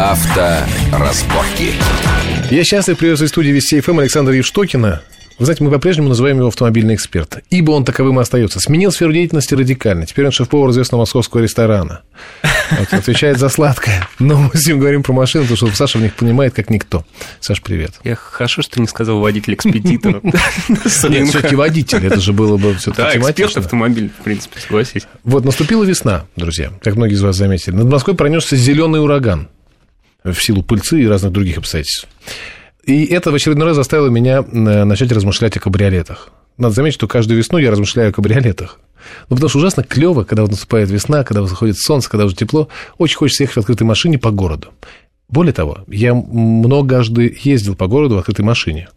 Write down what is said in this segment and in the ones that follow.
Авторазборки. Я счастлив приветствовать в студии Вести ФМ Александра Евштокина. Вы знаете, мы по-прежнему называем его автомобильный эксперт, ибо он таковым и остается. Сменил сферу деятельности радикально. Теперь он шеф-повар известного московского ресторана. Вот, отвечает за сладкое. Но мы с ним говорим про машины, потому что Саша в них понимает, как никто. Саш, привет. Я хорошо, что не сказал водитель-экспедитор. Нет, все-таки водитель, это же было бы все-таки Да, эксперт автомобиль, в принципе, согласись. Вот наступила весна, друзья, как многие из вас заметили. Над Москвой пронесся зеленый ураган в силу пыльцы и разных других обстоятельств. И это в очередной раз заставило меня э, начать размышлять о кабриолетах. Надо заметить, что каждую весну я размышляю о кабриолетах. Ну, потому что ужасно клево, когда вот наступает весна, когда заходит солнце, когда уже тепло. Очень хочется ехать в открытой машине по городу. Более того, я многожды ездил по городу в открытой машине,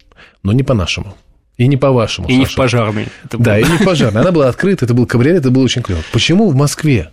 но не по-нашему. И не по-вашему, И не в Саша. пожарный. Это Да, и не в пожарной. Она была открыта, это был кабриолет, это было очень клево. Почему в Москве,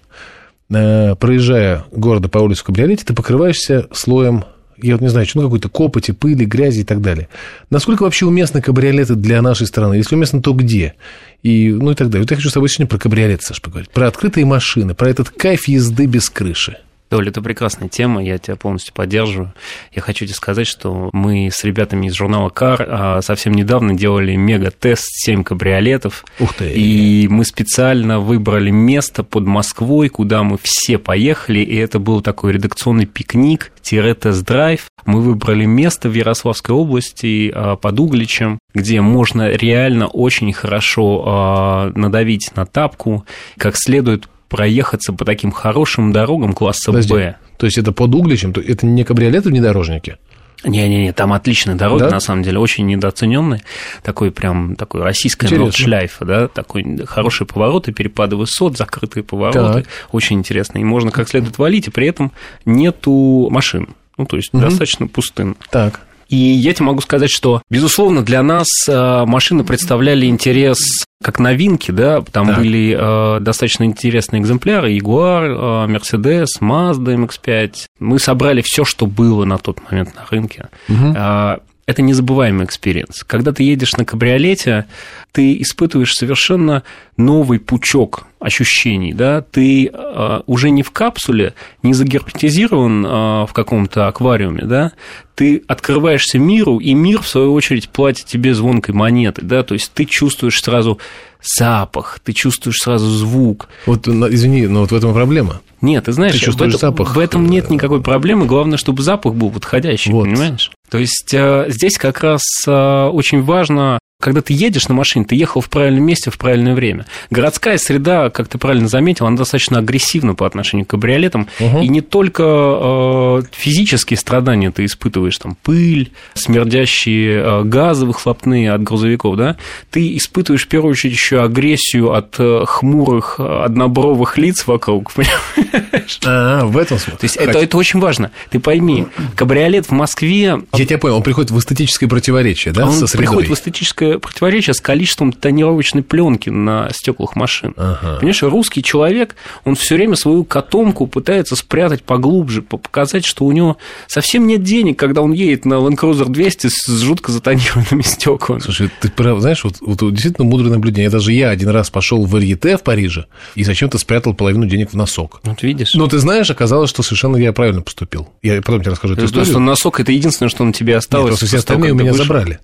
проезжая города по улице в кабриолете, ты покрываешься слоем, я вот не знаю, ну, какой-то копоти, пыли, грязи и так далее. Насколько вообще уместны кабриолеты для нашей страны? Если уместно, то где? И, ну и так далее. Вот я хочу с тобой сегодня про кабриолет, Саш, поговорить. Про открытые машины, про этот кайф езды без крыши. Толя, это прекрасная тема, я тебя полностью поддерживаю. Я хочу тебе сказать, что мы с ребятами из журнала Car а, совсем недавно делали мега-тест 7 кабриолетов. Ух ты. И мы специально выбрали место под Москвой, куда мы все поехали, и это был такой редакционный пикник, тест-драйв. Мы выбрали место в Ярославской области а, под Угличем, где можно реально очень хорошо а, надавить на тапку, как следует проехаться по таким хорошим дорогам класса. Б. То есть это под Угличем, то это не кабриолеты внедорожники? Не-не-не, там отличные дороги, Да? на самом деле, очень недооцененные. Такой прям, такой российская Интересно. нордшляйф, да, такой хорошие повороты, перепады высот, закрытые повороты, Так. очень интересно. И можно как следует валить, и при этом нету машин. Ну, то есть Мгм. достаточно пустын. Так. И я тебе могу сказать, что, безусловно, для нас э, машины представляли интерес как новинки, да, там Так. были э, достаточно интересные экземпляры, Jaguar, э, Mercedes, Mazda MX-5. Мы собрали все, что было на тот момент на рынке. А, Это незабываемый experience. Когда ты едешь на кабриолете, ты испытываешь совершенно новый пучок ощущений, да, ты э, уже не в капсуле, не загерметизирован э, в каком-то аквариуме, да, ты открываешься миру, и мир, в свою очередь, платит тебе звонкой монеты, да, то есть ты чувствуешь сразу запах, ты чувствуешь сразу звук. Вот, извини, но вот в этом проблема. Нет, ты знаешь, Ты чувствуешь в, этом, запах. в этом нет никакой проблемы, главное, чтобы запах был подходящий, Вот. понимаешь? То есть э, здесь как раз э, очень важно когда ты едешь на машине, ты ехал в правильном месте в правильное время. Городская среда, как ты правильно заметил, она достаточно агрессивна по отношению к кабриолетам. Мгм. И не только э, физические страдания ты испытываешь, там, пыль, смердящие э, газы выхлопные от грузовиков, да, ты испытываешь в первую очередь еще агрессию от э, хмурых, э, однобровых лиц вокруг, понимаешь? А, в этом смысле. То есть это, это очень важно. Ты пойми, кабриолет в Москве Я тебя понял, он приходит в эстетическое противоречие, да, он со средой? приходит в эстетическое противоречие с количеством тонировочной пленки на стеклах машин. Ага. Понимаешь, русский человек, он все время свою котомку пытается спрятать поглубже, по- показать, что у него совсем нет денег, когда он едет на Land Cruiser 200 с жутко затонированными стеклами. Слушай, ты прав, знаешь, вот, вот действительно мудрое наблюдение. Даже я один раз пошел в Варьете в Париже и зачем-то спрятал половину денег в носок. Вот видишь? Но ты знаешь, оказалось, что совершенно я правильно поступил. Я потом тебе расскажу эту что историю. носок это единственное, что на тебе Нет, осталось. просто все остальные у меня вышел. забрали.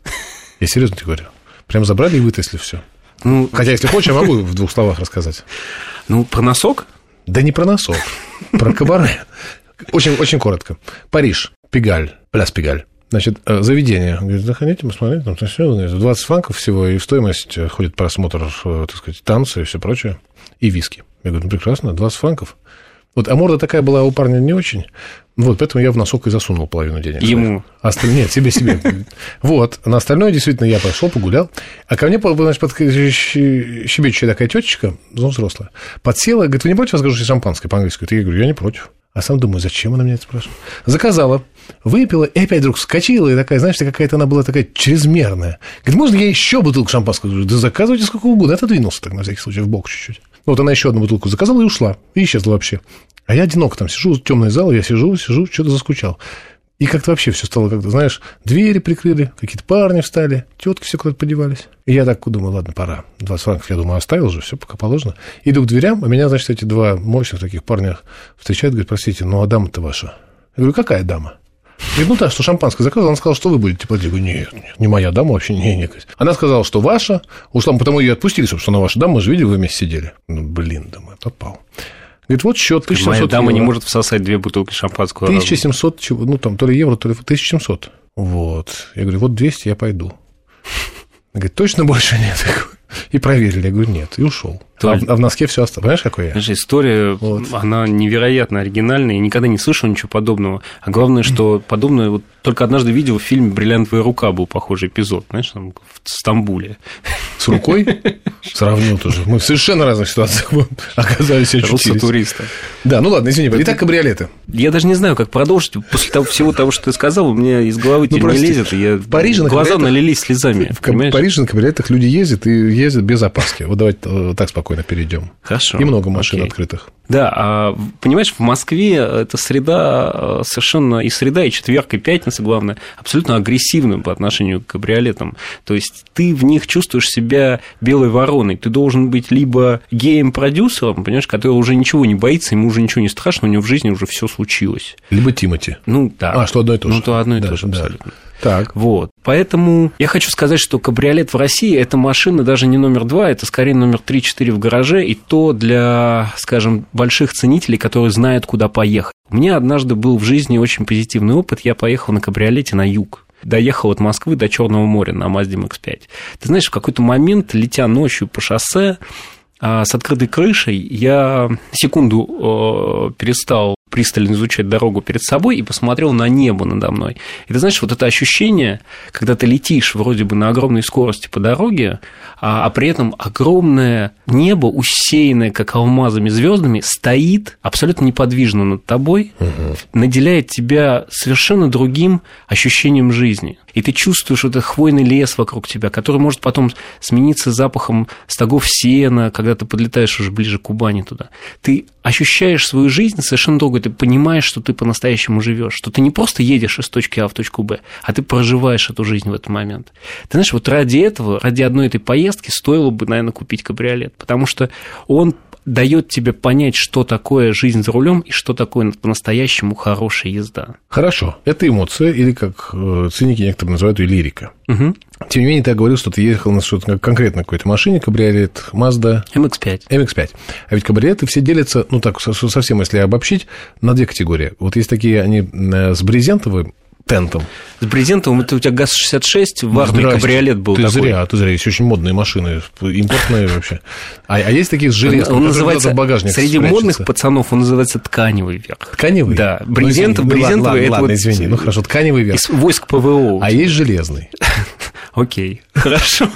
Я серьезно тебе говорю. Прям забрали и вытрясли все. Ну, Хотя, если хочешь, я могу в двух словах рассказать. ну, про носок? Да не про носок, про кабаре. Очень, очень коротко. Париж, Пегаль, пляс Пегаль. Значит, э, заведение. Говорит, заходите, посмотрите, там все, 20 франков всего, и в стоимость э, входит просмотр, э, так сказать, танцы и все прочее, и виски. Я говорю, ну, прекрасно, 20 франков. Вот, а морда такая была у парня не очень. Вот, поэтому я в носок и засунул половину денег. Ему. Остальное, нет, себе, себе. Вот, на остальное действительно я пошел, погулял. А ко мне, значит, под щебечущая такая тетечка, ну, взрослая, подсела, говорит, вы не против, скажу шампанское по-английски? Я говорю, я не против. А сам думаю, зачем она меня это спрашивает? Заказала, выпила, и опять вдруг вскочила, и такая, знаешь, какая-то она была такая чрезмерная. Говорит, можно я еще бутылку шампанского? Говорю, да заказывайте сколько угодно. Отодвинулся так, на всякий случай, в бок чуть-чуть. Вот она еще одну бутылку заказала и ушла, и исчезла вообще. А я одиноко там сижу, темный зал, я сижу, сижу, что-то заскучал. И как-то вообще все стало как-то, знаешь, двери прикрыли, какие-то парни встали, тетки все куда-то подевались. И я так думаю, ладно, пора. 20 франков, я думаю, оставил же, все пока положено. Иду к дверям, а меня, значит, эти два мощных таких парня встречают, говорят, простите, ну, а дама-то ваша? Я говорю, какая дама? Говорит, ну да, что шампанское заказывала, она сказала, что вы будете платить. Я говорю, нет, нет, не моя дама вообще, не, не. Она сказала, что ваша, ушла, потому ее отпустили, что она ваша дама, мы же видели, вы вместе сидели. Ну, блин, думаю, попал. Говорит, вот счет 1700 Моя дама евро. не может всосать две бутылки шампанского. 1700, чего, ну, там, то ли евро, то ли 1700. Вот. Я говорю, вот 200 я пойду. Говорит, точно больше нет? И проверили. Я говорю, нет. И ушел. А, в- а в носке все осталось. Понимаешь, какой я? Знаешь, история, Вот. она невероятно оригинальная, я никогда не слышал ничего подобного. А главное, что подобное, вот только однажды видел в фильме «Бриллиантовая рука» был похожий эпизод, знаешь, там в Стамбуле. С рукой? Сравнил тоже. Мы в совершенно разных ситуациях оказались и очутились. Руссо-туриста. Да, ну ладно, извини. Итак, кабриолеты. Я даже не знаю, как продолжить. После того, всего того, что ты сказал, у меня из головы теперь не лезет, и я... В Париже на глаза налились слезами. В понимаешь? Париже на кабриолетах люди ездят и ездят без опаски. Вот давайте э, так спокойно перейдем. Хорошо. И много машин окей. открытых. Да, а, понимаешь, в Москве эта среда э, совершенно и среда, и четверг, и пятница, главное, абсолютно агрессивным по отношению к кабриолетам. То есть ты в них чувствуешь себя белой вороной. Ты должен быть либо геем-продюсером, понимаешь, который уже ничего не боится, ему уже ничего не страшно, у него в жизни уже все случилось. Либо Тимати. Ну, да. А, что одно и то же. Ну, то одно и Да, то же, да. абсолютно. Так. Вот. Поэтому я хочу сказать, что кабриолет в России – это машина даже не номер два, это скорее номер 3-4 в гараже, и то для, скажем, больших ценителей, которые знают, куда поехать. У меня однажды был в жизни очень позитивный опыт. Я поехал на кабриолете на юг. Доехал от Москвы до Черного моря на Mazda MX-5. Ты знаешь, в какой-то момент, летя ночью по шоссе, а, с открытой крышей, я секунду э, перестал пристально изучать дорогу перед собой и посмотрел на небо надо мной. И ты знаешь, вот это ощущение, когда ты летишь вроде бы на огромной скорости по дороге, а, а при этом огромное небо, усеянное как алмазами звездами, стоит абсолютно неподвижно над тобой, наделяет тебя совершенно другим ощущением жизни. И ты чувствуешь этот хвойный лес вокруг тебя, который может потом смениться запахом стогов сена, когда ты подлетаешь уже ближе к Кубани туда. Ты ощущаешь свою жизнь совершенно другой, ты понимаешь, что ты по-настоящему живешь, что ты не просто едешь из точки А в точку Б, а ты проживаешь эту жизнь в этот момент. Ты знаешь, вот ради этого, ради одной этой поездки стоило бы, наверное, купить кабриолет, потому что он дает тебе понять, что такое жизнь за рулем и что такое по-настоящему хорошая езда. Хорошо. Это эмоция, или как э, циники некоторые называют ее лирика. Угу. Тем не менее, ты говорил, что ты ехал на что-то конкретно какой-то машине, кабриолет, Mazda MX-5. MX-5. А ведь кабриолеты все делятся, ну так, со- совсем если обобщить, на две категории. Вот есть такие, они э, с брезентовым тентом. С брезентовым это у тебя ГАЗ-66, в армии Здрасте. кабриолет был ты такой. зря, ты зря. Есть очень модные машины, импортные вообще. А, а есть такие с железкой, Он которые называется, багажник среди спрячется. модных пацанов он называется тканевый верх. Тканевый? Да, Ну, брезент- извини, ну, брезентовый ладно, это ладно, вот- извини, ну хорошо, тканевый верх. Из войск ПВО. А есть железный. Окей, хорошо.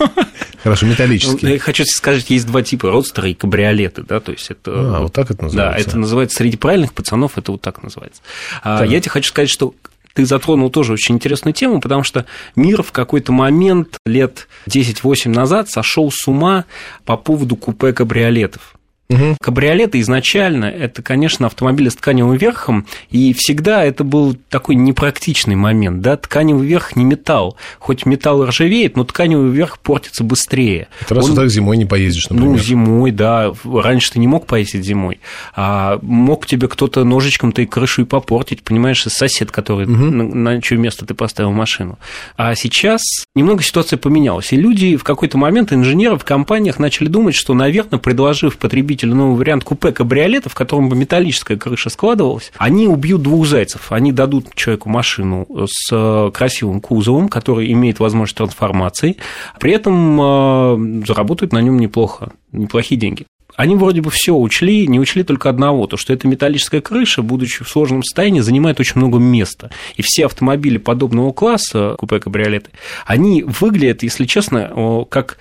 Хорошо, Ну, металлический. Я хочу сказать, есть два типа, родстеры и кабриолеты, да, то есть это... А, вот так это Да, называется. это называется, среди правильных пацанов это вот так называется. А Так. Я тебе хочу сказать, что ты затронул тоже очень интересную тему, потому что мир в какой-то момент лет 10-8 назад сошел с ума по поводу купе кабриолетов. Мгм. Кабриолеты изначально это, конечно, автомобили с тканевым верхом, и всегда это был такой непрактичный момент, да, тканевый верх не металл, хоть металл ржавеет, но тканевый верх портится быстрее. Это раз Он- вот так зимой не поездишь, например. ну, зимой, да. Раньше ты не мог поездить зимой. А мог тебе кто-то ножичком-то и крышу и попортить, понимаешь, сосед, который на, на чье место ты поставил машину. А сейчас немного ситуация поменялась. И люди в какой-то момент, инженеры в компаниях начали думать, что, наверное, предложив потребителю новый вариант купе кабриолета, в котором бы металлическая крыша складывалась, они убьют двух зайцев. Они дадут человеку машину с э, красивым кузовом, который имеет возможность трансформации, при этом э, заработают на нем неплохо, неплохие деньги. Они вроде бы все учли, не учли только одного, то, что эта металлическая крыша, будучи в сложном состоянии, занимает очень много места. И все автомобили подобного класса, купе-кабриолеты, они выглядят, если честно, как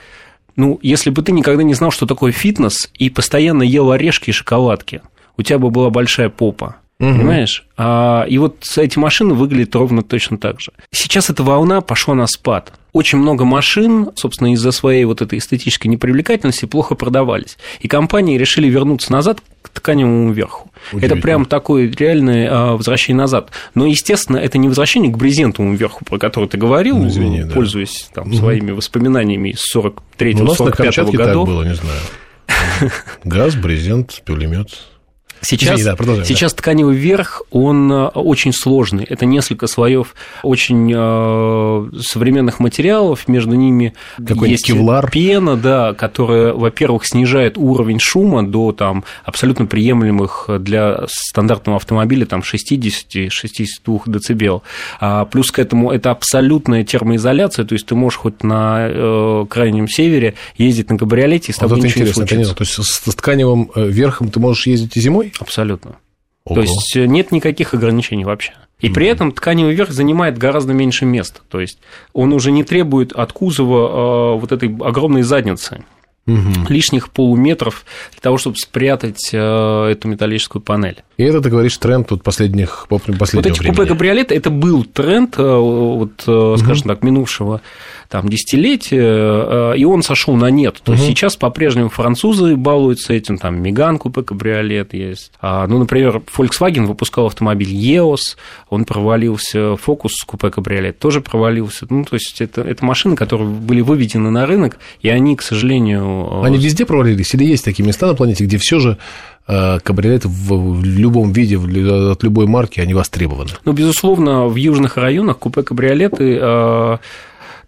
ну, если бы ты никогда не знал, что такое фитнес, и постоянно ел орешки и шоколадки, у тебя бы была большая попа. Мгм. Понимаешь? А, и вот эти машины выглядят ровно точно так же. Сейчас эта волна пошла на спад. Очень много машин, собственно, из-за своей вот этой эстетической непривлекательности плохо продавались. И компании решили вернуться назад тканевому верху. Это прям такое реальное а, возвращение назад. Но, естественно, это не возвращение к брезентовому верху, про который ты говорил, Ну, извини, да. пользуясь там, Мгм. своими воспоминаниями из 43-45 Ну, у нас на года. Камчатке так было, не знаю. Газ, брезент, пулемет. Сейчас, Извини, да, сейчас да. тканевый верх, он э, очень сложный. Это несколько слоев очень э, современных материалов, между ними есть кевлар. пена, да, которая, во-первых, снижает уровень шума до там, абсолютно приемлемых для стандартного автомобиля там, 60-62 дБ. А плюс к этому это абсолютная термоизоляция, то есть ты можешь хоть на э, крайнем севере ездить на кабриолете, и с тобой вот ничего не случится. То есть с тканевым э, верхом ты можешь ездить и зимой? Абсолютно. Ого. То есть э, нет никаких ограничений вообще. И при этом тканевый верх занимает гораздо меньше места. То есть он уже не требует от кузова э, вот этой огромной задницы угу. лишних полуметров для того, чтобы спрятать э, эту металлическую панель. И это, ты говоришь, тренд вот последних, последнего Вот эти времени. купе-кабриолеты, это был тренд, вот, угу. скажем так, минувшего там, десятилетия, и он сошел на нет. То угу. есть сейчас по-прежнему французы балуются этим, там Меган купе-кабриолет есть. А, ну, например, Volkswagen выпускал автомобиль EOS, он провалился, Focus купе-кабриолет тоже провалился. Ну, то есть это, это машины, которые были выведены на рынок, и они, к сожалению... Они везде провалились? Или есть такие места на планете, где все же Э, кабриолеты в любом виде, от любой марки, они востребованы. Ну, безусловно, в южных районах купе-кабриолеты э,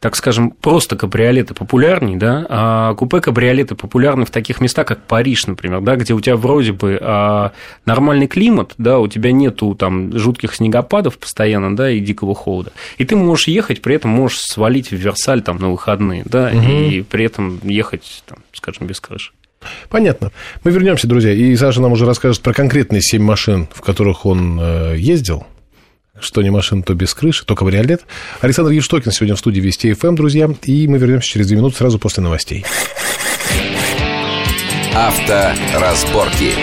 так скажем, просто кабриолеты популярнее, да, а купе-кабриолеты популярны в таких местах, как Париж, например, да, где у тебя вроде бы а, нормальный климат, да, у тебя нету там жутких снегопадов постоянно, да, и дикого холода. И ты можешь ехать, при этом можешь свалить в Версаль там на выходные, да, угу. и при этом ехать, там, скажем, без крыши. Понятно. Мы вернемся, друзья, и Саша нам уже расскажет про конкретные семь машин, в которых он э, ездил. Что не машина, то без крыши, то кабриолет. Александр Евштокин сегодня в студии Вести ФМ, друзья. И мы вернемся через две минуты сразу после новостей. Авторазборки.